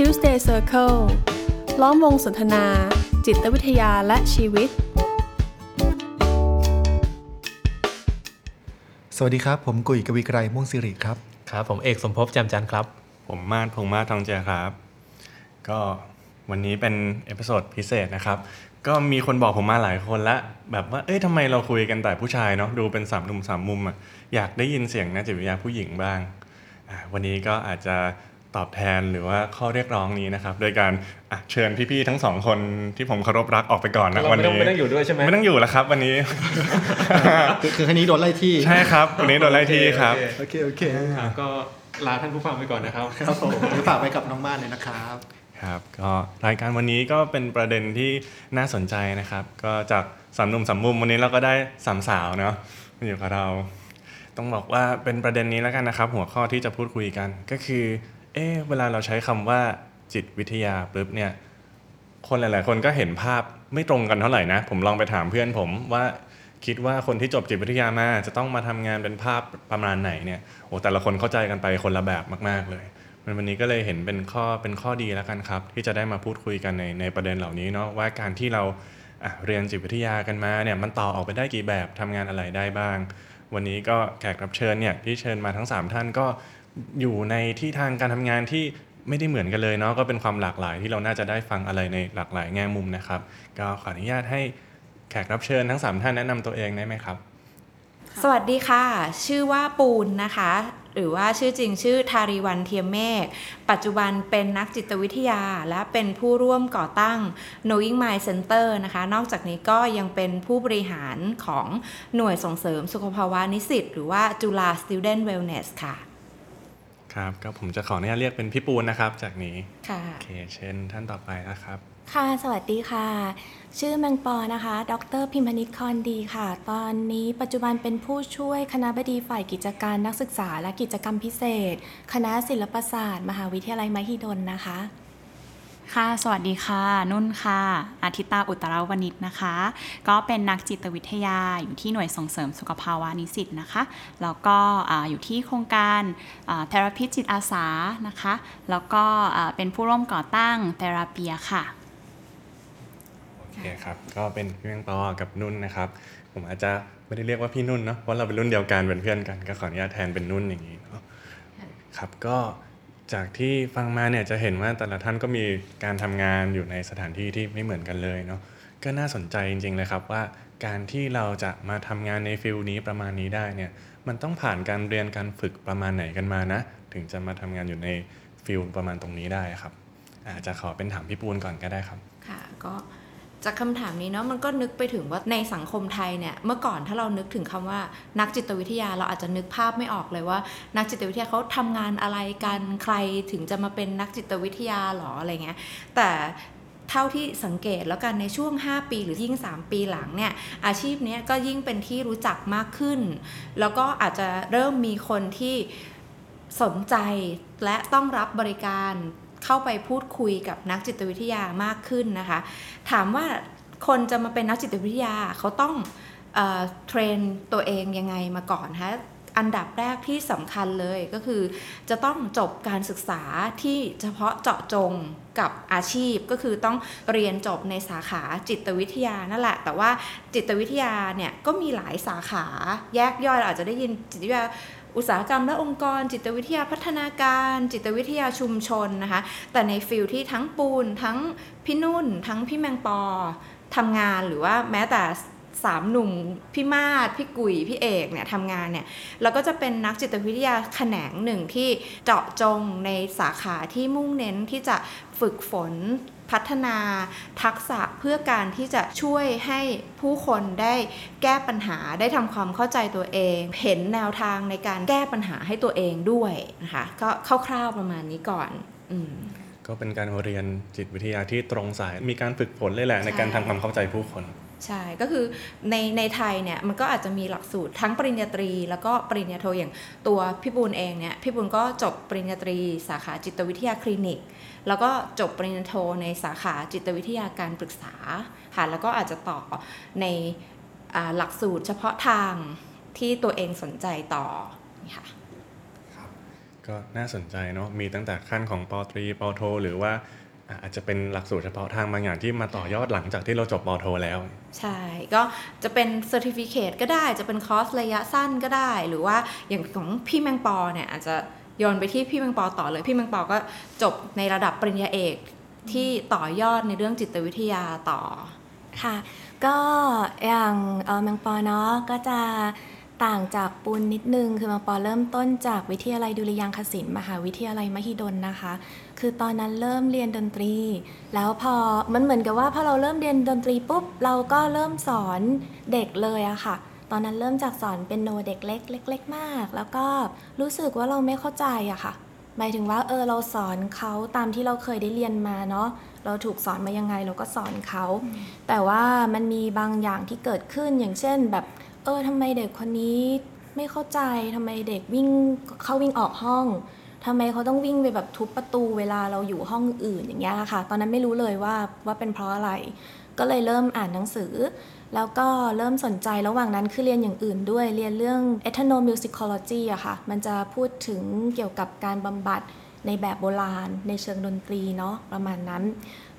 Tuesday Circle ล้อมวงสนทนา จิตวิทยาและชีวิต สวัสดีครับ ผมกุยกวีไกรม่วงสิริครับ ครับ ผมเอกสมภพจำจันทร์ครับ ผมมาดพงษ์มาศทองเจียครับ ก็วันนี้เป็น episode พิเศษนะครับ ก็มีคนบอกผมมาหลายคนละ แบบว่า เอ้ยทำไมเราคุยกันแต่ผู้ชายเนาะ ดูเป็นสามหนุ่มสามมุมอะอยากได้ยินเสียงนักจิตวิทยาผู้หญิงบ้างอะวันนี้ก็อาจจะ ตอบแทนหรือว่าข้อเรียกร้องนี้นะครับ โดยการอะเชิญพี่ๆทั้งสองคนที่ผมเคารพรักออกไปก่อนนะเราวันไม่ต้องนี้ไม่ต้องอยู่ด้วยใช่ไหมไม่ต้องอยู่แล้วครับ วันนี้คือคือคันนี้โดนไล่ที่ใช่ครับวันนี้โดนไล่ที่ครับโอเคโอเคครับก็ลาท่านผู้ฟังไปก่อนนะครับครับผมเดี๋ยวฝากไปกับน้องม่านเลยนะครับครับก็รายการวันนี้ก็เป็นประเด็นที่น่าสนใจนะครับ ก็จากสามหนุ่มสามมุมวันนี้เราก็ได้สามสาวเนาะมาอยู่กับเรา ต้องบอกว่าเป็นประเด็นนี้แล้วกันนะครับ หัวข้อที่จะพูดคุยกันก็คือ เอ๊ะเวลาเราใช้คำว่าจิตวิทยาปุ๊บเนี่ย คนหลาย ๆ คนก็เห็นภาพไม่ตรงกันเท่าไหร่นะ ผมลองไปถามเพื่อนผมว่าคิดว่าคนที่จบจิตวิทยามาจะต้องมาทำงานเป็นภาพประมาณไหนเนี่ยโอ้แต่ละคนเข้าใจกันไปคนละแบบมาก ๆ เลยวันนี้ก็เลยเห็นเป็นข้อเป็นข้อดีแล้วกันครับ ที่จะได้มาพูดคุยกันในในประเด็นเหล่านี้เนาะว่าการที่เราเรียนจิตวิทยากันมาเนี่ยมันต่อออกไปได้กี่แบบทำงานอะไรได้บ้าง วันนี้ก็แขกรับเชิญเนี่ยที่เชิญมาทั้ง 3 ท่านก็ อยู่ในที่ทางการทำงานที่ไม่ได้เหมือนกันเลยเนาะก็เป็นความหลากหลายที่เราน่าจะได้ฟังอะไรในหลากหลายแง่มุมนะครับ ก็ขออนุญาตให้แขกรับเชิญทั้ง 3 ท่านแนะนำตัวเองได้ไหมครับ สวัสดีค่ะ ชื่อว่าปูนนะคะ หรือว่าชื่อจริงชื่อทารีวันเทียมเมฆปัจจุบันเป็นนักจิตวิทยา และเป็นผู้ร่วมก่อตั้ง Knowing Mind Center นะคะ นอกจากนี้ก็ยังเป็นผู้บริหารของหน่วยส่งเสริมสุขภาวะนิสิตหรือว่าจุฬา Student Wellness ค่ะ ครับก็ผมจะขออนุญาตเรียกเป็นพี่ปูนนะครับ จากนี้ค่ะโอเคเช่นท่านต่อไปนะครับ ค่ะ สวัสดีค่ะ ชื่อแมงปอนะคะ ดรพิมพนิษฐ์คอนดีค่ะ ตอนนี้ปัจจุบันเป็นผู้ช่วยคณะบดีฝ่ายกิจการนักศึกษาและกิจกรรมพิเศษ คณะศิลปศาสตร์ มหาวิทยาลัยมหิดลนะคะ ค่ะ สวัสดีค่ะ นุ่นค่ะ อาทิตาอุตราวณิชนะคะ ก็เป็นนักจิตวิทยาอยู่ที่หน่วยส่งเสริมสุขภาวะนิสิตนะคะ แล้วก็อยู่ที่โครงการเทราพิจิตอาสานะคะ แล้วก็เป็นผู้ร่วมก่อตั้งเทราเปียค่ะ โอเคครับ ก็เป็นพี่แมงปอกับนุ่นนะครับ ผมอาจจะไม่ได้เรียกว่าพี่นุ่นเนาะ เพราะเราเป็นรุ่นเดียวกันเป็นเพื่อนกัน ก็ขออนุญาตแทนเป็นนุ่นอย่างนี้เนาะ ครับ ก็ จากที่ฟังมาเนี่ยจะเห็นว่าแต่ละท่านก็มีการทำงานอยู่ในสถานที่ที่ไม่เหมือนกันเลยเนาะก็น่าสนใจจริงๆเลยครับว่าการที่เราจะมาทำงานใน field นี้ประมาณนี้ได้เนี่ยมันต้องผ่านการเรียนการฝึกประมาณไหนกันมานะ ถึงจะมาทำงานอยู่ใน field ประมาณตรงนี้ได้ครับ อาจจะขอเป็นถามพี่ปูนก่อนก็ได้ครับ ค่ะก็ จากคำถามนี้เนาะมันก็นึกไปถึงว่าในสังคมไทยเนี่ยเมื่อก่อนถ้าเรานึกถึงคำว่านักจิตวิทยาเราอาจจะนึกภาพไม่ออกเลยว่า นักจิตวิทยาเขาทำงานอะไรกันใครถึงจะมาเป็นนักจิตวิทยาหรออะไรเงี้ยแต่เท่าที่สังเกตแล้วกันในช่วง 5 ปีหรือยิ่ง 3 ปีหลังเนี่ยอาชีพนี้ก็ยิ่งเป็นที่รู้จักมากขึ้น แล้วก็อาจจะเริ่มมีคนที่สนใจและต้องรับบริการ เข้าไปพูดคุยกับนักจิตวิทยามากขึ้นนะคะ ถามว่าคนจะมาเป็นนักจิตวิทยาเขาต้องเอเทรนตัวเองยังไงมาก่อนคะอันดับแรกที่สำคัญเลยก็คือ จะต้องจบการศึกษาที่เฉพาะเจาะจงกับอาชีพก็คือต้องเรียนจบในสาขาจิตวิทยานั่นแหละ แต่ว่าจิตวิทยาเนี่ยก็มีหลายสาขาแยกย่อยเราอาจจะได้ยินจิตวิทยา อุตสาหกรรมและองค์กร จิตวิทยาพัฒนาการ จิตวิทยาชุมชนนะคะ แต่ในฟิลที่ทั้งปูน ทั้งพี่นุ่น ทั้งพี่แมงปอทำงานหรือว่าแม้แต่สามหนุ่มพี่มาศพี่กุยพี่เอกเนี่ยทำงานเนี่ยเราก็จะเป็นนักจิตวิทยาแขนงหนึ่งที่เจาะจงในสาขาที่มุ่งเน้นที่จะฝึกฝน พัฒนาทักษะเพื่อการที่จะช่วยให้ผู้คนได้แก้ปัญหาได้ทำความเข้าใจตัวเอง เห็นแนวทางในการแก้ปัญหาให้ตัวเองด้วยนะคะก็คร่าวๆประมาณนี้ก่อนอืมก็เป็นการเรียนจิตวิทยาที่ตรงสาย มีการฝึกฝนเลยแหละในการทำความเข้าใจผู้คน ใช่ ก็คือในในไทยเนี่ยมันก็อาจจะมีหลักสูตรทั้งปริญญาตรี แล้วก็ปริญญาโทอย่างตัวพี่บูลเองเนี่ยพี่บูลก็จบปริญญาตรีสาขาจิตวิทยาคลินิก แล้วก็จบปริญญาโทในสาขาจิตวิทยาการปรึกษาค่ะแล้วก็อาจจะต่อในอ่าหลักสูตรเฉพาะทางที่ตัวเองสนใจต่อค่ะก็น่าสนใจเนาะมีตั้งแต่ขั้นของปตรีปโท หรือว่าอะอาจจะเป็นหลักสูตรเฉพาะทางบางอย่างที่มาต่อยอดหลังจากที่เราจบปโท แล้ว ใช่ ก็จะเป็นเซอร์ติฟิเคตก็ได้จะเป็นคอร์สระยะสั้นก็ได้ หรือว่าอย่างของพี่แมงปอเนี่ยอาจจะ โยนไปที่พี่แมงปอต่อเลย พี่แมงปอก็จบในระดับปริญญาเอกที่ต่อยอดในเรื่องจิตวิทยาต่อค่ะ ก็อย่างเออแมงปอเนาะก็จะต่างจากปูนนิดนึง คือแมงปอเริ่มต้นจากวิทยาลัยดุริยางคศิลป์มหาวิทยาลัยมหิดลนะคะ คือตอนนั้นเริ่มเรียนดนตรี แล้วพอมันเหมือนกับว่าพอเราเริ่มเรียนดนตรีปุ๊บ เราก็เริ่มสอนเด็กเลยอะค่ะ ตอนนั้นเริ่มจากสอนเป็นโนเด็กเล็กเล็ก ๆ มาก แล้วก็รู้สึกว่าเราไม่เข้าใจอะค่ะ หมายถึงว่าเออเราสอนเขาตามที่เราเคยได้เรียนมาเนาะ เราถูกสอนมายังไงเราก็สอนเขา แต่ว่ามันมีบางอย่างที่เกิดขึ้นอย่างเช่นแบบเออทำไมเด็กคนนี้ไม่เข้าใจทำไมเด็กวิ่งเข้าวิ่งออกห้องทำไมเขาต้องวิ่งไปแบบทุบประตูเวลาเราอยู่ห้องอื่นอย่างเงี้ยค่ะ ตอนนั้นไม่รู้เลยว่าว่าเป็นเพราะอะไร ก็เลยเริ่มอ่านหนังสือ แล้วก็เริ่มสนใจระหว่างนั้นคือเรียนอย่างอื่นด้วย เรียนเรื่อง ethnomusicology อะค่ะ มันจะพูดถึงเกี่ยวกับการบำบัดในแบบโบราณ ในเชิงดนตรีเนาะประมาณนั้น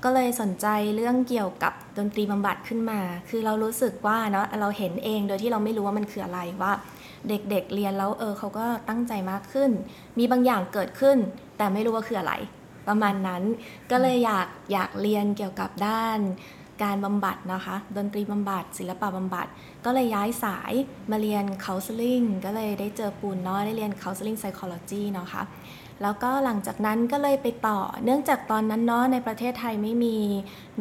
ก็เลยสนใจเรื่องเกี่ยวกับดนตรีบำบัดขึ้นมา คือเรารู้สึกว่าเนาะเราเห็นเองโดยที่เราไม่รู้ว่ามันคืออะไรว่า เด็กๆเเรียนแล้วเออเขาก็ตั้งใจมากขึ้น มีบางอย่างเกิดขึ้น แต่ไม่รู้ว่าคืออะไรประมาณนั้นก็เลยอยากอยากเรียนเกี่ยวกับด้าน การบำบัดนะคะ ดนตรีบำบัด ศิลปะบำบัด ก็เลยย้ายสายมาเรียน counseling ก็เลยได้เจอปูนเนาะได้เรียน counseling psychology เนาะคะแล้วก็หลังจากนั้นก็เลยไปต่อ เนื่องจากตอนนั้นเนาะในประเทศไทยไม่มี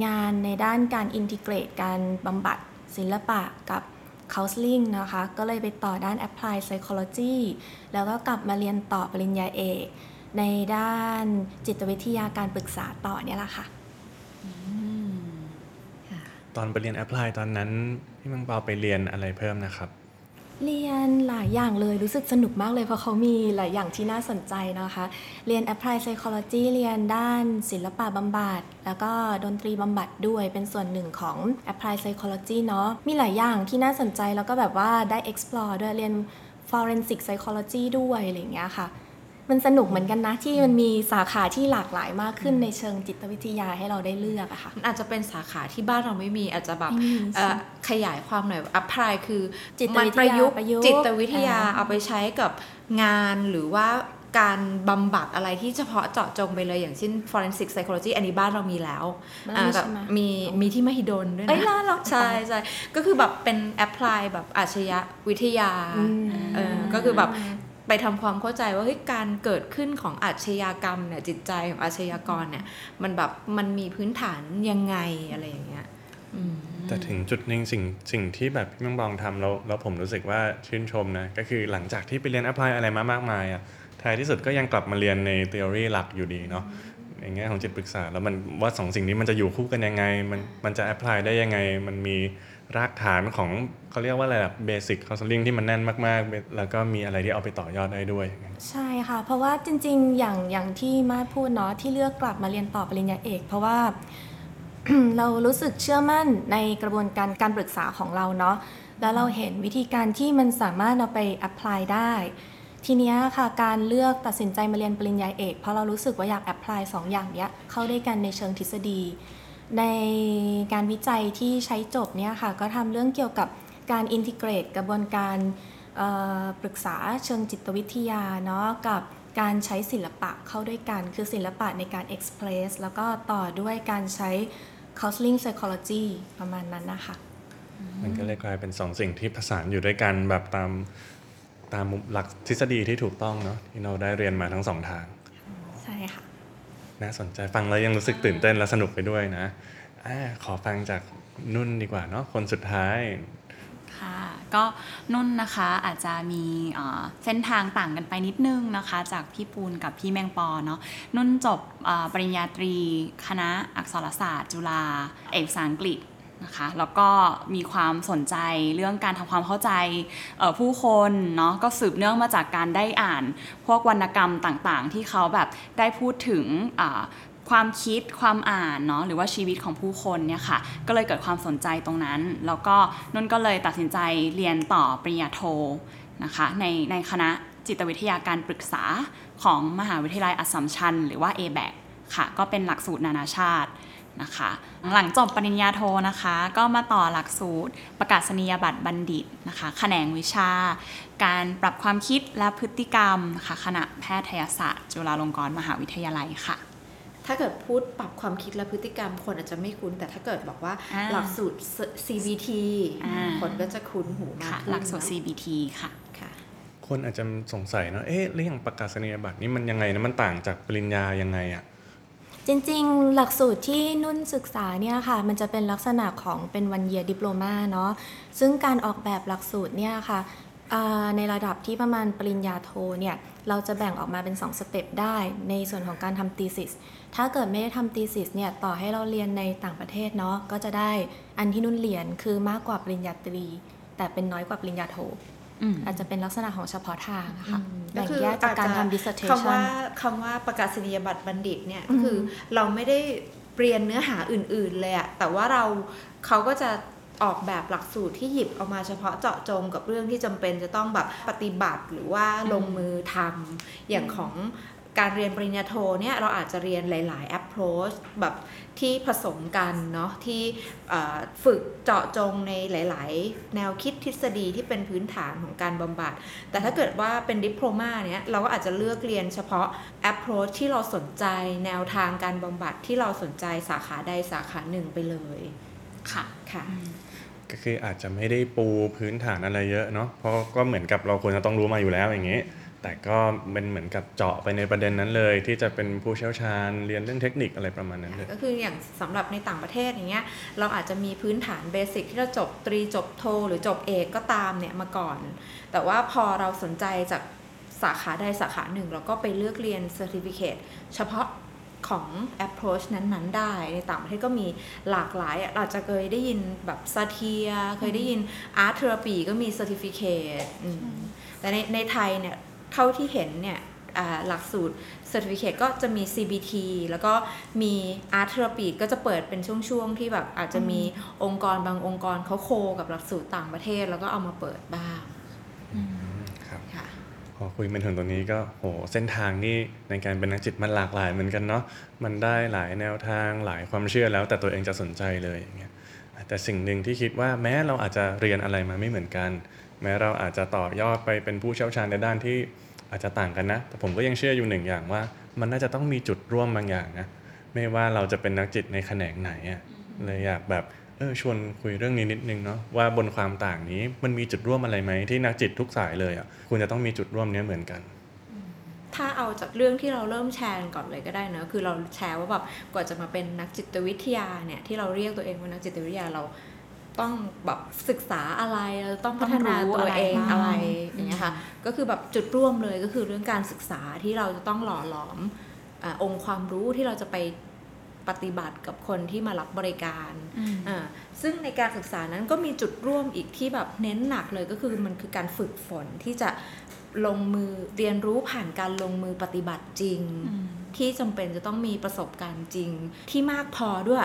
งานในด้านการอินทิเกรตการบำบัดศิลปะกับ counseling นะคะ ก็เลยไปต่อด้าน apply psychology แล้วก็กลับมาเรียนต่อปริญญาเอก ในด้านจิตวิทยาการปรึกษาต่อเนี่ยแหละค่ะ ตอนไปเรียนแอพพลายตอนนั้นพี่มังเปาไปเรียนอะไรเพิ่มนะครับ เรียนหลายอย่างเลยรู้สึกสนุกมากเลยเพราะเขามีหลายอย่างที่น่าสนใจนะคะ เรียน Apply Psychology เรียนด้านศิลปะบำบัดแล้วก็ดนตรีบำบัดด้วยเป็นส่วนหนึ่งของ Apply Psychology เนาะมีหลายอย่างที่น่าสนใจแล้วก็แบบว่าได้ explore ด้วยเรียน Forensic Psychology ด้วยอะไรอย่างเงี้ยค่ะ มันสนุกเหมือนกันนะ ที่มันมีสาขาที่หลากหลายมากขึ้นในเชิงจิตวิทยาให้เราได้เลือกอะค่ะมันอาจจะเป็นสาขาที่บ้านเราไม่มีอาจจะแบบไม่มีเอ่อขยายความหน่อยอัพพลายคือจิตมันวิทประยายุกต์ประยุกต์จิตวิทยาอ่าเอาไปใช้กับงานหรือว่าการบำบัดอะไรที่เฉพาะเจาะจงไปเลยอย่างเช่น forensic psychology อันนี้บ้านเรามีแล้วมันอ่ามีแต่ใช่ไหมมีมีที่มหิดลด้วยเอ้ยนะเหรอเหรอใช่ใช่ก็คือแบบเป็น apply แบบอาชญาวิทยาอืมเออก็คือแบบ ไปทำความเข้าใจว่าเฮ้ยการเกิดขึ้นของอาชญากรรมเนี่ยจิตใจของอาชญากรเนี่ยมันแบบมันมีพื้นฐานยังไงอะไรอย่างเงี้ยแต่ถึงจุดหนึ่งสิ่งสิ่งที่แบบพี่มังบองทำแล้วแล้วผมรู้สึกว่าชื่นชมนะก็คือหลังจากที่ไปเรียนแอพพลายอะไรมามากมายอะท้ายที่สุดก็ยังกลับมาเรียนในทฤษฎีหลักอยู่ดีเนาะในแง่ของจิตปรึกษาแล้วมันว่าสองสิ่งนี้มันจะอยู่คู่กันยังไง มันมันจะ apply ได้ยังไงมันมี รากฐานของเขาเรียกว่าอะไรแบบ basic consulting ที่มันแน่นมากๆ แล้วก็มีอะไรที่เอาไปต่อยอดได้ด้วย ใช่ค่ะ เพราะว่าจริงๆ อย่างอย่างที่มาพูดเนาะที่เลือกกลับมาเรียนต่อปริญญาเอก เพราะว่าเรารู้สึกเชื่อมั่นในกระบวนการการปรึกษาของเราเนาะแล้วเราเห็นวิธีการที่มันสามารถเอาไป apply ได้ ทีนี้ค่ะการเลือกตัดสินใจมาเรียนปริญญาเอก เพราะเรารู้สึกว่าอยาก apply สองอย่างเนี้ยเข้าด้วยกันในเชิงทฤษฎี ในการวิจัยที่ใช้จบเนี่ยค่ะก็ทำเรื่องเกี่ยวกับการอินทิเกรตกระบวนการเอ่อปรึกษาเชิงจิตวิทยาเนาะกับการใช้ศิลปะเข้าด้วยกัน คือศิลปะในการ express แล้วก็ต่อด้วยการใช้ counseling psychology ประมาณนั้นนะคะมันก็เลยกลายเป็นสองสิ่งที่ผสานอยู่ด้วยกันแบบตามตามหลักทฤษฎีที่ถูกต้องเนาะที่เราได้เรียนมาทั้งสองทาง ใช่ค่ะ น่าสนใจฟังแล้วยังรู้สึกตื่นเต้นและสนุกไปด้วยนะอขอฟังจากนุ่นดีกว่าเนาะคนสุดท้ายค่ะก็นุ่นนะคะอาจจะมีเส้นทางต่างกันไปนิดนึงนะคะ จากพี่ปูนกับพี่แมงปอเนาะนุ่นจบปริญญาตรีคณะอักษรศาสตร์ จุฬาเอกภาษาอังกฤษ นะคะแล้วก็มีความสนใจเรื่องการทำความเข้าใจผู้คนเนาะก็สืบเนื่องมาจากการได้อ่าน พวกวรรณกรรมต่างๆ ที่เขาแบบได้พูดถึงความคิดความอ่านเนาะหรือว่าชีวิตของผู้คนเนี่ยค่ะก็เลยเกิดความสนใจตรงนั้น แล้วก็นุ่นก็เลยตัดสินใจเรียนต่อปริญญาโทนะคะในในคณะจิตวิทยาการปรึกษาของมหาวิทยาลัยอัสสัมชัญหรือว่า a b a c ค่ะก็เป็นหลักสูตรนานาชาติ นะคะ หลังจบปริญญาโทนะคะ ก็มาต่อหลักสูตรประกาศนียบัตรบัณฑิตนะคะแขนงวิชา การปรับความคิดและพฤติกรรมค่ะคณะแพทยศาสตร์ จุฬาลงกรณ์มหาวิทยาลัยค่ะถ้าเกิดพูดปรับความคิดและพฤติกรรมคนอาจจะไม่คุ้น แต่ถ้าเกิดบอกว่าอ่าหลักสูตร CBT อ่าคนก็จะคุ้นหูมากค่ะขึ้นหลักสูตรเนอะ CBT ค่ะค่ะคนอาจจะสงสัยเนาะเอ๊ะแล้วอย่างประกาศนียบัตรนี่มันยังไงนะมันต่างจากปริญญายังไงอะ จริงๆ หลักสูตรที่นุ่นศึกษาเนี่ยค่ะ มันจะเป็นลักษณะของเป็นวันเยียดิปโลมาเนาะซึ่งการออกแบบหลักสูตรเนี่ยค่ะในระดับที่ประมาณปริญญาโทเนี่ยเราจะแบ่งออกมาเป็น 2 สเต็ปได้ ในส่วนของการทำ thesis ถ้าเกิดไม่ได้ทำ thesis เนี่ยต่อให้เราเรียนในต่างประเทศเนาะก็จะได้อันที่นุ่นเรียนคือมากกว่าปริญญาตรี แต่เป็นน้อยกว่าปริญญาโท อืมอาจจะเป็นลักษณะของเฉพาะทางอะค่ะอืมแบ่งแยกจากการทำคำ dissertation ว่าคำว่าประกาศนียบัตรบัณฑิตเนี่ยก็คือเราไม่ได้เรียนเนื้อหาอื่น ๆ เลยอะแต่ว่าเราเขาก็จะออกแบบหลักสูตรที่หยิบเอามาเฉพาะเจาะจงกับเรื่องที่จำเป็นจะต้องแบบปฏิบัติหรือว่าลงมือทำอย่างของ การเรียนปริญญาโทเนี่ยเราอาจจะเรียนหลาย ๆ approach แบบที่ผสมกันเนาะที่เอ่อฝึกเจาะจงในหลาย ๆ แนวคิดทฤษฎีที่เป็นพื้นฐานของการบำบัด แต่ถ้าเกิดว่าเป็นดิปโลมาเนี่ยเราก็อาจจะเลือกเรียนเฉพาะ approach ที่เราสนใจแนวทางการบำบัดที่เราสนใจสาขาใดสาขาหนึ่งไปเลยค่ะค่ะก็คืออาจจะไม่ได้ปูพื้นฐานอะไรเยอะเนาะเพราะก็เหมือนกับเราควรจะต้องรู้มาอยู่แล้วอย่างนี้ แต่ก็เป็นเหมือนกับเจาะไปในประเด็นนั้นเลย ที่จะเป็นผู้เชี่ยวชาญเรียนเรื่องเทคนิคอะไรประมาณนั้นเลยก็คืออย่างสำหรับในต่างประเทศอย่างเงี้ยเราอาจจะมีพื้นฐานเบสิกที่เราจบตรีจบโท หรือจบเอกก็ตามเนี่ยมาก่อน แต่ว่าพอเราสนใจจากสาขาใดสาขาหนึ่ง เราก็ไปเลือกเรียน Certificate เฉพาะของ approach นั้นๆ ได้ ในต่างประเทศก็มีหลากหลายอะเราจะเคยได้ยินแบบซาเทีย เคยได้ยิน Art Therapy ก็มี Certificate แต่ในในไทยเนี่ย เท่าที่เห็นเนี่ยอ่าหลักสูตร Certificate ก็จะมี CBT แล้วก็มี Art Therapy ก็จะเปิดเป็นช่วงๆ ที่แบบอาจจะมีองค์กรบางองค์กรเขาโคกับหลักสูตรต่างประเทศ แล้วก็เอามาเปิดบ้างครับค่ะพอคุยมาถึงตรงนี้ก็โหเส้นทางนี่ในการเป็นนักจิตมันหลากหลายเหมือนกันเนาะมันได้หลายแนวทางหลายความเชื่อแล้ว แต่ตัวเองจะสนใจเลยอย่างเงี้ยแต่สิ่งหนึ่งที่คิดว่าแม้เราอาจจะเรียนอะไรมาไม่เหมือนกัน แม้เราอาจจะต่อยอดไปเป็นผู้เชี่ยวชาญในด้านที่ อาจจะต่างกันนะ แต่ผมก็ยังเชื่ออยู่หนึ่งอย่างว่า มันน่าจะต้องมีจุดร่วมบางอย่างนะ ไม่ว่าเราจะเป็นนักจิตในแขนงไหนอะเลยอยากแบบเออชวนคุยเรื่องนี้นิดนึงเนาะว่าบนความต่างนี้มันมีจุดร่วมอะไรไหมที่นักจิตทุกสายเลยอะคุณจะต้องมีจุดร่วมเนี้ยเหมือนกัน ถ้าเอาจากเรื่องที่เราเริ่มแชร์กันก่อนเลยก็ได้เนอะคือเราแชร์ว่าแบบกว่าจะมาเป็นนักจิตวิทยาเนี่ยที่เราเรียกตัวเองว่านักจิตวิทยาเรา ต้องแบบศึกษาอะไรเราต้องพัฒนาตัวเองต้องรู้อะอะไรไรบ้างอย่างเงี้ยค่ะก็คือแบบจุดร่วมเลยก็คือเรื่องการศึกษาที่เราจะต้องหล่อหลอมอาองค์ความรู้ที่เราจะไปปฏิบัติกับคนที่มารับบริการอืมอ่าซึ่งในการศึกษานั้นก็มีจุดร่วมอีกที่แบบเน้นหนักเลยก็คือมันคือการฝึกฝนที่จะลงมือเรียนรู้ผ่านการลงมือปฏิบัติจริง ที่จำเป็นจะต้องมีประสบการณ์จริงที่มากพอด้วย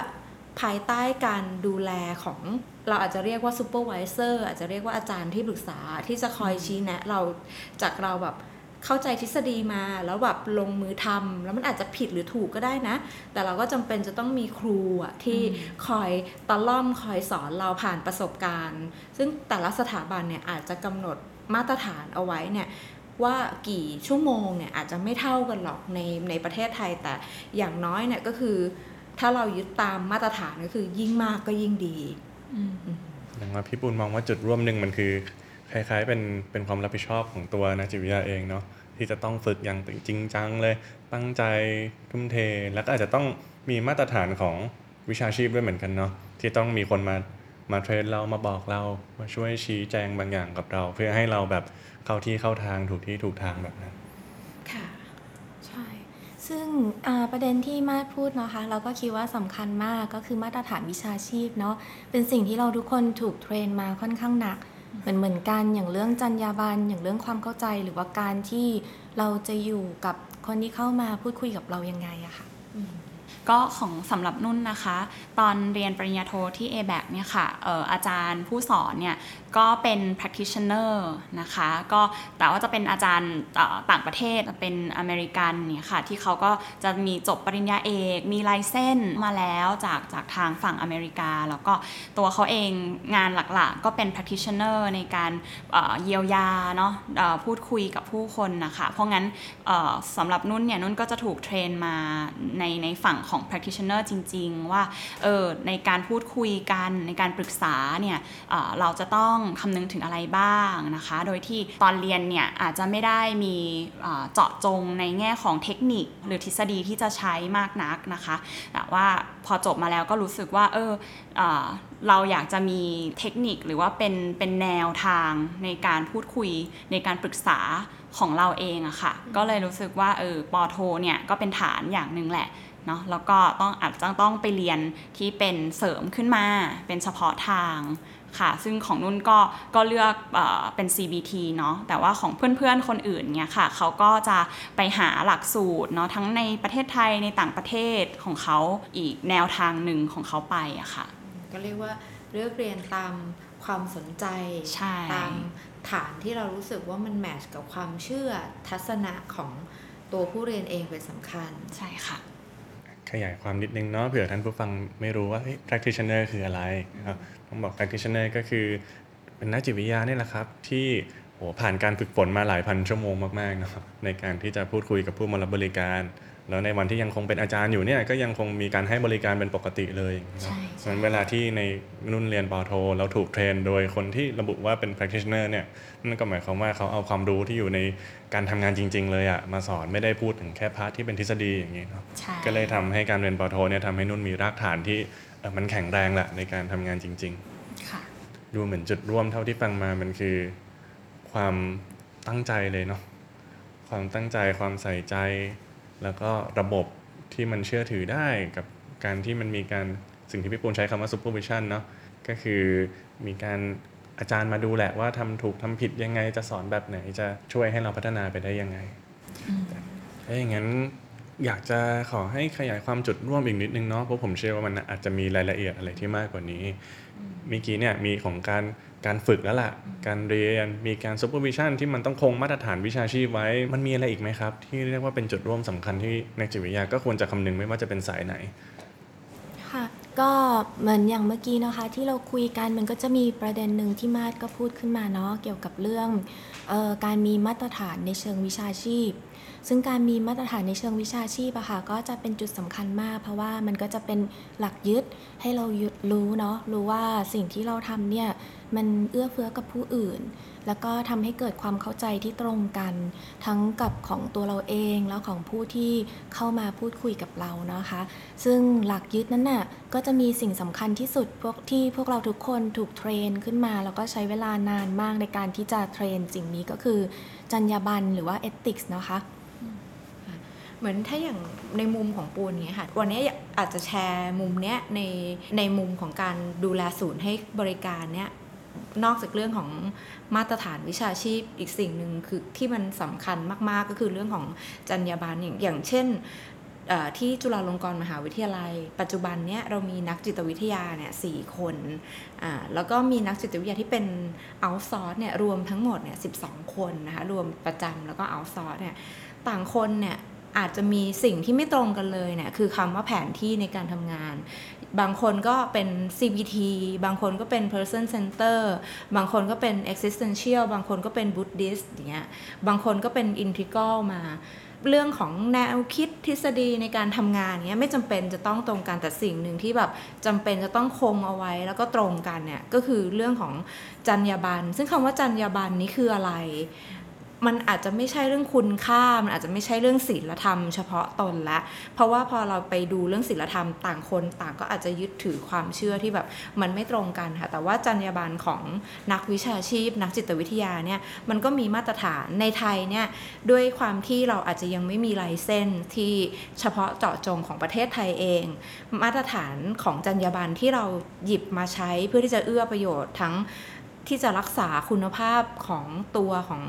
ภายใต้การดูแลของ เราอาจจะเรียกว่าซูเปอร์วิเซอร์อาจจะเรียกว่าอาจารย์ที่ปรึกษาที่จะคอยชี้แนะ เราจากเราแบบเข้าใจทฤษฎีมาแล้วแบบลงมือทำแล้วมันอาจจะผิดหรือถูกก็ได้นะ แต่เราก็จำเป็นจะต้องมีครูอะที่คอยตะล่อมคอยสอนเราผ่านประสบการณ์ ซึ่งแต่ละสถาบันเนี่ยอาจจะกำหนดมาตรฐานเอาไว้เนี่ยว่ากี่ชั่วโมงเนี่ยอาจจะไม่เท่ากันหรอกในในประเทศไทยแต่อย่างน้อยเนี่ยก็คือ ถ้าเรายึดตามมาตรฐานก็คือยิ่งมากก็ยิ่งดี อย่างว่าพี่ปูนมองว่าจุดร่วมหนึ่งมันคือคล้ายๆ เป็นเป็นความรับผิดชอบของตัวนักจิตวิทยาเองเนาะที่จะต้องฝึกอย่างจริงจังเลย ตั้งใจทุ่มเท แล้วก็อาจจะต้องมีมาตรฐานของวิชาชีพด้วยเหมือนกันเนาะที่ต้องมีคนมามาเทรนเรามาบอกเรามาช่วยชี้แจงบางอย่างกับเรา เพื่อให้เราแบบเข้าที่เข้าทางถูกที่ถูกทางแบบนั้น ซึ่งประเด็นที่มาดพูดนะคะ เราก็คิดว่าสำคัญมากก็คือมาตรฐานวิชาชีพเนาะเป็นสิ่งที่เราทุกคนถูกเทรนมาค่อนข้างหนักเหมือนเหมือนกันอย่างเรื่องจรรยาบรรณอย่างเรื่องความเข้าใจหรือว่าการที่เราจะอยู่กับคนที่เข้ามาพูดคุยกับเรายังไงอะค่ะก็ของสำหรับนุ่นนะคะ ตอนเรียนปริญญาโทที่ a b a c เนี่ยค่ะอออาจารย์ผู้สอนเนี่ย ก็เป็น practitioner นะคะ ก็แต่ว่าจะเป็นอาจารย์ต่างประเทศเป็นอเมริกันเนี่ยค่ะ ที่เขาก็จะมีจบปริญญาเอก มีไลเซนส์มาแล้วจากจากทางฝั่งอเมริกา แล้วก็ตัวเขาเองงานหลักๆ ก็เป็น practitioner ในการเยียวยาเนาะพูดคุยกับผู้คนนะคะ เพราะงั้นสำหรับนุ่นเนี่ยนุ่นก็จะถูกเทรนมาในในฝั่งของ practitioner จริง ๆ ว่าเออในการพูดคุยกันในการปรึกษาเนี่ยเราจะต้องคำนึงถึงอะไรบ้างนะคะ โดยที่ตอนเรียนเนี่ยอาจจะไม่ได้มีเจาะจงในแง่ของเทคนิคหรือทฤษฎีที่จะใช้มากนักนะคะ แต่ว่าพอจบมาแล้วก็รู้สึกว่าเออเออเราอยากจะมีเทคนิคหรือว่าเป็นเป็นแนวทางในการพูดคุยในการปรึกษาของเราเองอะค่ะ ก็เลยรู้สึกว่าเออปอโทเนี่ยก็เป็นฐานอย่างหนึ่งแหละเนาะแล้วก็ต้องอาจจะต้องไปเรียนที่เป็นเสริมขึ้นมาเป็นเฉพาะทาง ค่ะ ซึ่งของนุ่นก็ก็เลือกเออเป็น CBT เนาะแต่ว่าของเพื่อนๆคนอื่นเนี่ยค่ะเขาก็จะไปหาหลักสูตรเนาะทั้งในประเทศไทยในต่างประเทศของเขาอีกแนวทางหนึ่งของเขาไปอะค่ะ ก็เรียกว่าเลือกเรียนตามความสนใจใช่ตามฐานที่เรารู้สึกว่ามันแมทช์กับความเชื่อทัศนะของตัวผู้เรียนเองเป็นสำคัญใช่ค่ะ ขยายความนิดนึงเนาะเผื่อท่านผู้ฟังไม่รู้ว่า practitioner คืออะไรครับต้องบอก practitioner ก็คือเป็นนักจิตวิทยาเนี่ยแหละครับ ที่โหผ่านการฝึกฝนมาหลายพันชั่วโมงมากๆเนาะในการที่จะพูดคุยกับผู้มารับบริการ แล้วในวันที่ยังคงเป็นอาจารย์อยู่เนี่ยก็ยังคงมีการให้บริการเป็นปกติเลยเนาะใช่เพราะฉะนั้นเวลาที่ในรุ่นเรียนปอโทเราถูก train โดยคนที่ระบุว่าเป็น practitioner เนี่ยนั่นก็หมายความว่าเขาเอาความรู้ที่อยู่ในการทำงานจริง ๆ เลยอะมาสอนไม่ได้พูดถึงแค่ part ที่เป็นทฤษฎีอย่างนี้เนาะใช่ก็เลยทำให้การเรียนปอโทเนี่ยทำให้นุ่นมีรากฐานที่เอ่อมันแข็งแรงแหละในการทำงานจริงค่ะๆดูเหมือนจุดร่วมเท่าที่ฟังมามันคือ ความตั้งใจเลยเนาะความตั้งใจความใส่ใจ แล้วก็ระบบที่มันเชื่อถือได้กับการที่มันมีการสิ่งที่พี่ปูนใช้คำว่า supervision เนาะก็คือมีการอาจารย์มาดูแหละว่าทำถูกทำผิดยังไงจะสอนแบบไหนจะช่วยให้เราพัฒนาไปได้ยังไงถ้าอย่างนั้นอยากจะขอให้ขยายความจุดร่วมอีกนิดนึงเนาะเพราะผมเชื่อว่ามันอาจจะมีรายละเอียดอะไรที่มากกว่านี้ เมื่อกี้เนี่ยมีของการการฝึกแล้วล่ะ การเรียนมีการ supervision ที่มันต้องคงมาตรฐานวิชาชีพไว้ มันมีอะไรอีกไหมครับ ที่เรียกว่าเป็นจุดร่วมสำคัญที่นักจิตวิทยาก็ควรจะคำนึงไม่ว่าจะเป็นสายไหนค่ะ ก็เหมือนอย่างเมื่อกี้นะคะ ที่เราคุยกันมันก็จะมีประเด็นหนึ่งที่มาดก็พูดขึ้นมาเนาะเกี่ยวกับเรื่องออการมีมาตรฐานในเชิงวิชาชีพ ซึ่งการมีมาตรฐานในเชิงวิชาชีพอะค่ะก็จะเป็นจุดสำคัญมาก เพราะว่ามันก็จะเป็นหลักยึดให้เรายึดรู้เนาะรู้ว่าสิ่งที่เราทำเนี่ยมันเอื้อเฟื้อกับผู้อื่น แล้วก็ทำให้เกิดความเข้าใจที่ตรงกัน ทั้งกับของตัวเราเองแล้วของผู้ที่เข้ามาพูดคุยกับเรานะคะ ซึ่งหลักยึดนั้นน่ะก็จะมีสิ่งสำคัญที่สุดพวกที่พวกเราทุกคนถูกเทรนขึ้นมา แล้วก็ใช้เวลานานมากในการที่จะเทรนสิ่งนี้ก็คือจรรยาบรรณหรือว่าเอติกส์นะคะเหมือนถ้าอย่างในมุมของปูนเนี้ยค่ะ วันนี้อาจจะแชร์มุมเนี้ยในในมุมของการดูแลศูนย์ให้บริการเนี้ย นอกจากเรื่องของมาตรฐานวิชาชีพอีกสิ่งหนึ่งคือที่มันสำคัญมากๆ ก็คือเรื่องของจรรยาบรรณอย่างอย่างเช่นที่จุฬาลงกรณ์มหาวิทยาลัย ปัจจุบันเนี้ยเรามีนักจิตวิทยาเนี่ยสี่คนอ่าแล้วก็มีนักจิตวิทยาที่เป็นเอาซอร์สเนี่ยรวมทั้งหมดเนี่ยสิคนนะคะรวมประจำแล้วก็เอาซอร์สเนี่ยต่างคนเนี่ย อาจจะมีสิ่งที่ไม่ตรงกันเลยเนี่ยคือคำว่าแผนที่ในการทำงาน บางคนก็เป็น CBT บางคนก็เป็น person center บางคนก็เป็น existential บางคนก็เป็น Buddhist อย่างเงี้ยบางคนก็เป็น integral มาเรื่องของแนวคิดทฤษฎีในการทำงานเนี้ยไม่จำเป็นจะต้องตรงกันแต่สิ่งหนึ่งที่แบบจำเป็นจะต้องคงเอาไว้ แล้วก็ตรงกันเนี่ยก็คือเรื่องของจรรยาบรรณซึ่งคำว่าจรรยาบรรณนี้คืออะไร มันอาจจะไม่ใช่เรื่องคุณค่า มันอาจจะไม่ใช่เรื่องศีลธรรมเฉพาะตนละ เพราะว่าพอเราไปดูเรื่องศีลธรรมต่างคนต่างก็อาจจะยึดถือความเชื่อที่แบบมันไม่ตรงกันค่ะ แต่ว่าจรรยาบรรณของนักวิชาชีพ นักจิตวิทยาเนี่ยมันก็มีมาตรฐานในไทยเนี่ยด้วยความที่เราอาจจะยังไม่มีลเซนส์ที่เฉพาะเจาะจงของประเทศไทยเอง มาตรฐานของจรรยาบรรณที่เราหยิบมาใช้เพื่อที่จะเอื้อประโยชน์ทั้งที่จะรักษาคุณภาพของตัวของ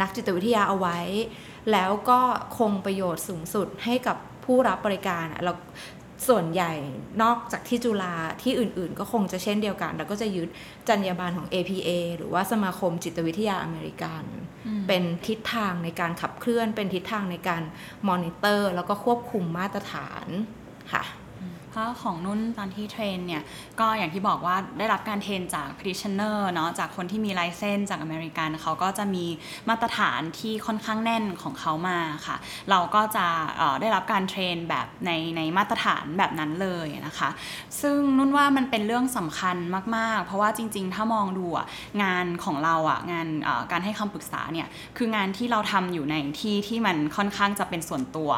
นักจิตวิทยาเอาไว้ แล้วก็คงประโยชน์สูงสุดให้กับผู้รับบริการอะเราส่วนใหญ่นอกจากที่จุฬาที่อื่นๆ ก็คงจะเช่นเดียวกัน แล้วก็จะยึดจรรยาบรรณของ APA หรือว่าสมาคมจิตวิทยาอเมริกัน เป็นทิศทางในการขับเคลื่อน เป็นทิศทางในการมอนิเตอร์ แล้วก็ควบคุมมาตรฐานค่ะ เพราะของนุ่นตอนที่ train เนี่ย ก็อย่างที่บอกว่าได้รับการ train จาก practitioner เนาะจากคนที่มี license จากอเมริกันเขาก็จะมีมาตรฐานที่ค่อนข้างแน่นของเขามาค่ะ เราก็จะเอ่อได้รับการ train แบบในในมาตรฐานแบบนั้นเลยนะคะ ซึ่งนุ่นว่ามันเป็นเรื่องสำคัญมาก ๆ เพราะว่าจริง ๆ ถ้ามองดูอะงานของเราอะงานเอ่อการให้คำปรึกษาเนี่ย คืองานที่เราทำอยู่ในที่ที่มันค่อนข้างจะเป็นส่วนตัว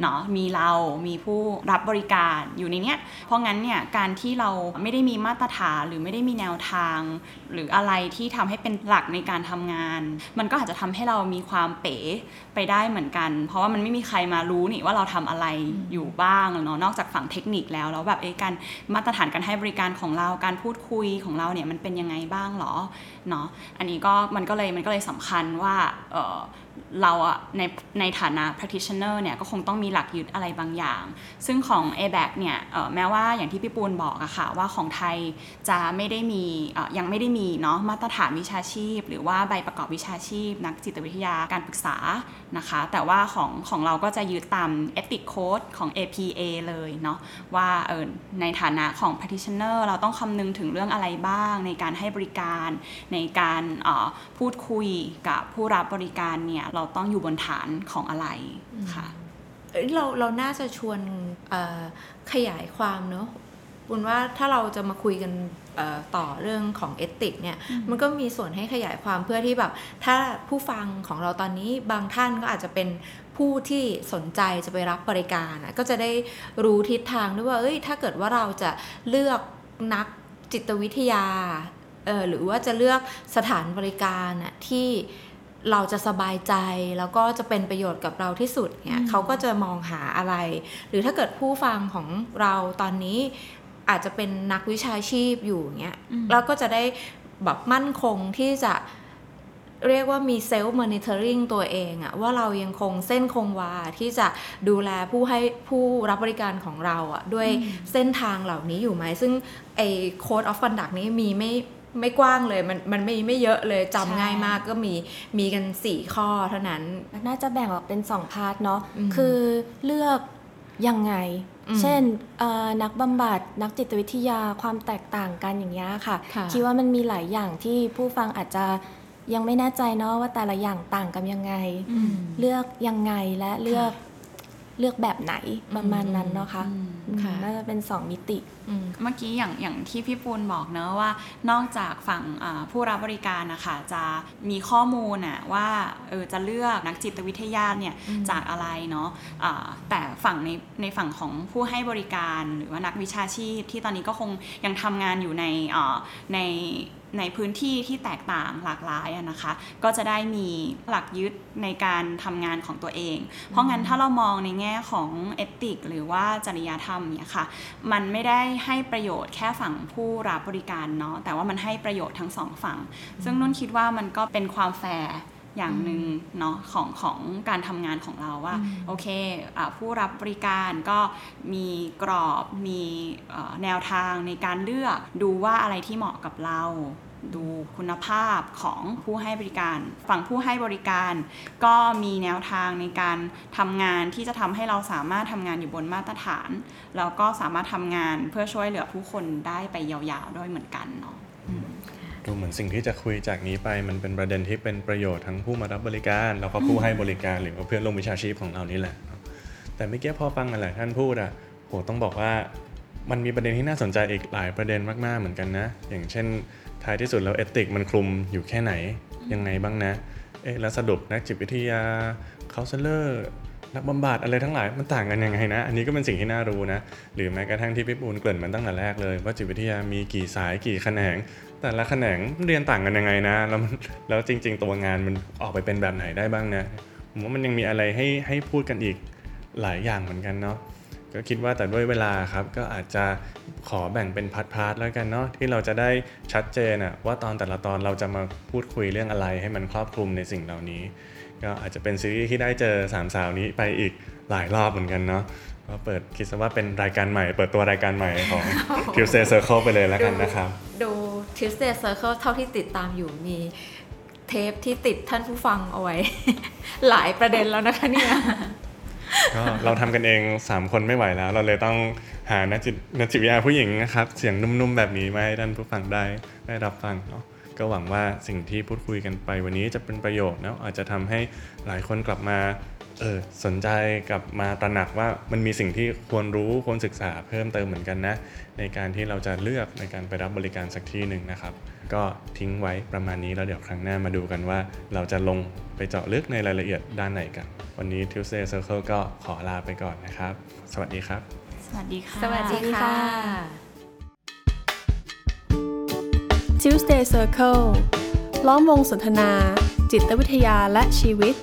เนาะมีเรามีผู้รับบริการอยู่ในเนี้ย เพราะงั้นเนี่ยการที่เราไม่ได้มีมาตรฐานหรือไม่ได้มีแนวทาง หรืออะไรที่ทำให้เป็นหลักในการทำงาน มันก็อาจจะทำให้เรามีความเป๋ไปได้เหมือนกัน เพราะว่ามันไม่มีใครมารู้นี่ว่าเราทำอะไรอยู่บ้างเนาะนอกจากฝั่งเทคนิคแล้วแล้วแบบเอ้การมาตรฐานการให้บริการของเราการพูดคุยของเราเนี่ยมันเป็นยังไงบ้างหรอเนาะอันนี้ก็มันก็เลยมันก็เลยสำคัญว่าเออเราอะในในฐานะ practitioner เนี่ยก็คงต้องมีหลักยึดอะไรบางอย่าง ซึ่งของ a b a c เนี่ยเแม้ว่าอย่างที่พี่ปูนบอกอะค่ะว่าของไทยจะไม่ได้มียังไม่ได้มีเนาะมาตรฐานวิชาชีพ หรือว่าใบประกอบวิชาชีพ นักจิตวิทยาการปรึกษานะคะ แต่ว่าของของเราก็จะยึดตาม Ethic Code ของ APA เลยเนาะว่าเออในฐานะของ practitioner เราต้องคำนึงถึงเรื่องอะไรบ้างในการให้บริการในการพูดคุยกับผู้รับบริการเนี่ยเราต้องอยู่บนฐานของอะไรค่ะเราเราน่าจะชวน ขยายความเนอะบุญว่าถ้าเราจะมาคุยกันเอ่อต่อเรื่องของเอติกเนี่ยมันก็มีส่วนให้ขยายความเพื่อที่แบบ ถ้าผู้ฟังของเราตอนนี้บางท่านก็อาจจะเป็นผู้ที่สนใจจะไปรับบริการอะก็จะได้รู้ทิศทางด้วยว่าเอ้ยถ้าเกิดว่าเราจะเลือกนักจิตวิทยาเออหรือว่าจะเลือกสถานบริการอะที่ เราจะสบายใจแล้วก็จะเป็นประโยชน์กับเราที่สุดเนี่ยเขาก็จะมองหาอะไร หรือถ้าเกิดผู้ฟังของเราตอนนี้อาจจะเป็นนักวิชาชีพอยู่เงี้ยเราก็จะได้แบบมั่นคงที่จะเรียกว่ามี self monitoring ตัวเองอะว่าเรายังคงเส้นคงวาที่จะดูแลผู้ให้ผู้รับบริการของเราอะด้วยเส้นทางเหล่านี้อยู่ไหม ซึ่งไอ้ Code of Conduct นี้มีไม่ ไม่กว้างเลยมันมันไม่ไม่เยอะเลยจำง่ายมากก็มีมีกัน 4 ข้อเท่านั้น น่าจะแบ่งออกเป็นสอง part เนาะอืมคือเลือกยังไงอืมเช่นเอ่อนักบำบัดนักจิตวิทยาความแตกต่างกันอย่างเงี้ยค่ะค่ะ คิดว่ามันมีหลายอย่างที่ผู้ฟังอาจจะยังไม่แน่ใจเนาะว่าแต่ละอย่างต่างกันยังไง เลือกยังไงและเลือก เลือกแบบไหนประมาณนั้นเนาะค่ะค่ะน่าจะเป็นสองมิติอืมเมื่อกี้อย่างอย่างที่พี่ปูนบอกเนอะว่านอกจากฝั่งอ่าผู้รับบริการนะคะจะมีข้อมูลน่ะว่าเออจะเลือกนักจิตวิทยาเนี่ยจากอะไรเนาะอ่าแต่ฝั่งในในฝั่งของผู้ให้บริการหรือว่านักวิชาชีพที่ตอนนี้ก็คงยังทำงานอยู่ในอ่าใน ในพื้นที่ที่แตกต่างหลากหลายนะคะ ก็จะได้มีหลักยึดในการทำงานของตัวเอง เพราะงั้นถ้าเรามองในแง่ของเอติก หรือว่าจริยธรรมเนี่ยค่ะ มันไม่ได้ให้ประโยชน์แค่ฝั่งผู้รับบริการเนาะแต่ว่ามันให้ประโยชน์ทั้งสองฝั่ง ซึ่งนุ่นคิดว่ามันก็เป็นความแฟร์ อย่างหนึ่งเนาะของของการทำงานของเราว่าโอเคอ่าผู้รับบริการก็มีกรอบมีเอ่อแนวทางในการเลือกดูว่าอะไรที่เหมาะกับเราดูคุณภาพของผู้ให้บริการ ฝั่งผู้ให้บริการ ก็มีแนวทางในการทำงานที่จะทำให้เราสามารถทำงานอยู่บนมาตรฐาน แล้วก็สามารถทำงานเพื่อช่วยเหลือผู้คนได้ไปยาวๆด้วยเหมือนกันเนาะ ดูเหมือนสิ่งที่จะคุยจากนี้ไปมันเป็นประเด็นที่เป็นประโยชน์ทั้งผู้มารับบริการ แล้วก็ผู้ให้บริการหรือว่าเพื่อนร่วมวิชาชีพของเรานี่แหละ แต่เมื่อกี้พอฟังหลายท่านพูดอะโหต้องบอกว่ามันมีประเด็นที่น่าสนใจอีกหลายประเด็นมาก ๆ เหมือนกันนะ อย่างเช่น ท้ายที่สุดแล้ว ethic มันคลุมอยู่แค่ไหน ยังไงบ้างนะ เอ๊ะแล้วสรุปนักจิตวิทยา counselor นักบำบัดอะไรทั้งหลายมันต่างกันยังไงนะ อันนี้ก็เป็นสิ่งที่น่ารู้นะ หรือแม้กระทั่งที่พี่ปูนเกริ่นมันตั้งแต่แรกเลย ว่าจิตวิทยามีกี่สายกี่แขนง แต่ละแขนงเรียนต่างกันยังไงนะ แล้วมันแล้วจริง ๆ ตัวงานมันออกไปเป็นแบบไหนได้บ้างนะผมว่ามันยังมีอะไรให้ให้พูดกันอีกหลายอย่างเหมือนกันเนาะก็คิดว่าแต่ด้วยเวลาครับก็อาจจะขอแบ่งเป็น part ๆแล้วกันเนาะที่เราจะได้ชัดเจนอะว่าตอนแต่ละตอนเราจะมาพูดคุยเรื่องอะไรให้มันครอบคลุมในสิ่งเหล่านี้ ก็อาจจะเป็นซีรีส์ที่ได้เจอสามสาวนี้ไปอีกหลายรอบเหมือนกันเนาะก็เปิดคิดซะว่าเป็นรายการใหม่ เปิดตัวรายการใหม่ของ Tuesday Circle ไปเลยแล้วกันนะครับ ดู Tuesday Circle เท่าที่ติดตามอยู่มีเทปที่ติดท่านผู้ฟังเอาไว้ หลายประเด็นแล้วนะคะเนี่ยก็เราทำกันเอง 3 คนไม่ไหวแล้ว เราเลยต้องหานักจิตนักจิตวิทยาผู้หญิงนะครับ เสียงนุ่มๆแบบนี้มาให้ท่านผู้ฟังได้ได้รับฟังเนาะก็หวังว่าสิ่งที่พูดคุยกันไปวันนี้จะเป็นประโยชน์นะอาจจะทำให้หลายคนกลับมา เออสนใจกลับมาตระหนักว่ามันมีสิ่งที่ควรรู้ควรศึกษาเพิ่มเติมเหมือนกันนะ ในการที่เราจะเลือกในการไปรับบริการสักที่หนึ่งนะครับ ก็ทิ้งไว้ประมาณนี้แล้วเดี๋ยวครั้งหน้ามาดูกันว่า เราจะลงไปเจาะลึกในรายละเอียดด้านไหนกัน วันนี้ Tuesday Circle ก็ขอลาไปก่อนนะครับ สวัสดีครับ สวัสดีค่ะสวัสดีค่ะ Tuesday Circle ล้อมวงสนทนา จิตวิทยาและชีวิต